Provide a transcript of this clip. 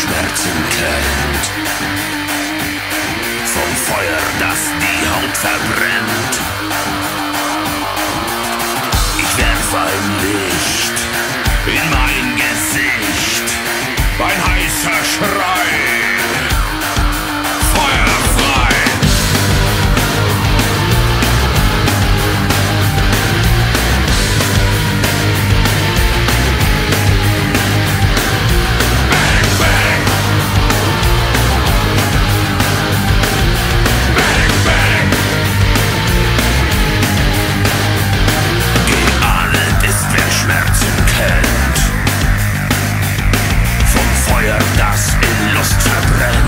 Schmerzen kennt. Vom Feuer, das die Haut verbrennt. Ich werf ein Licht in mein Gesicht. Ein heißer Schrei. en los terrenos.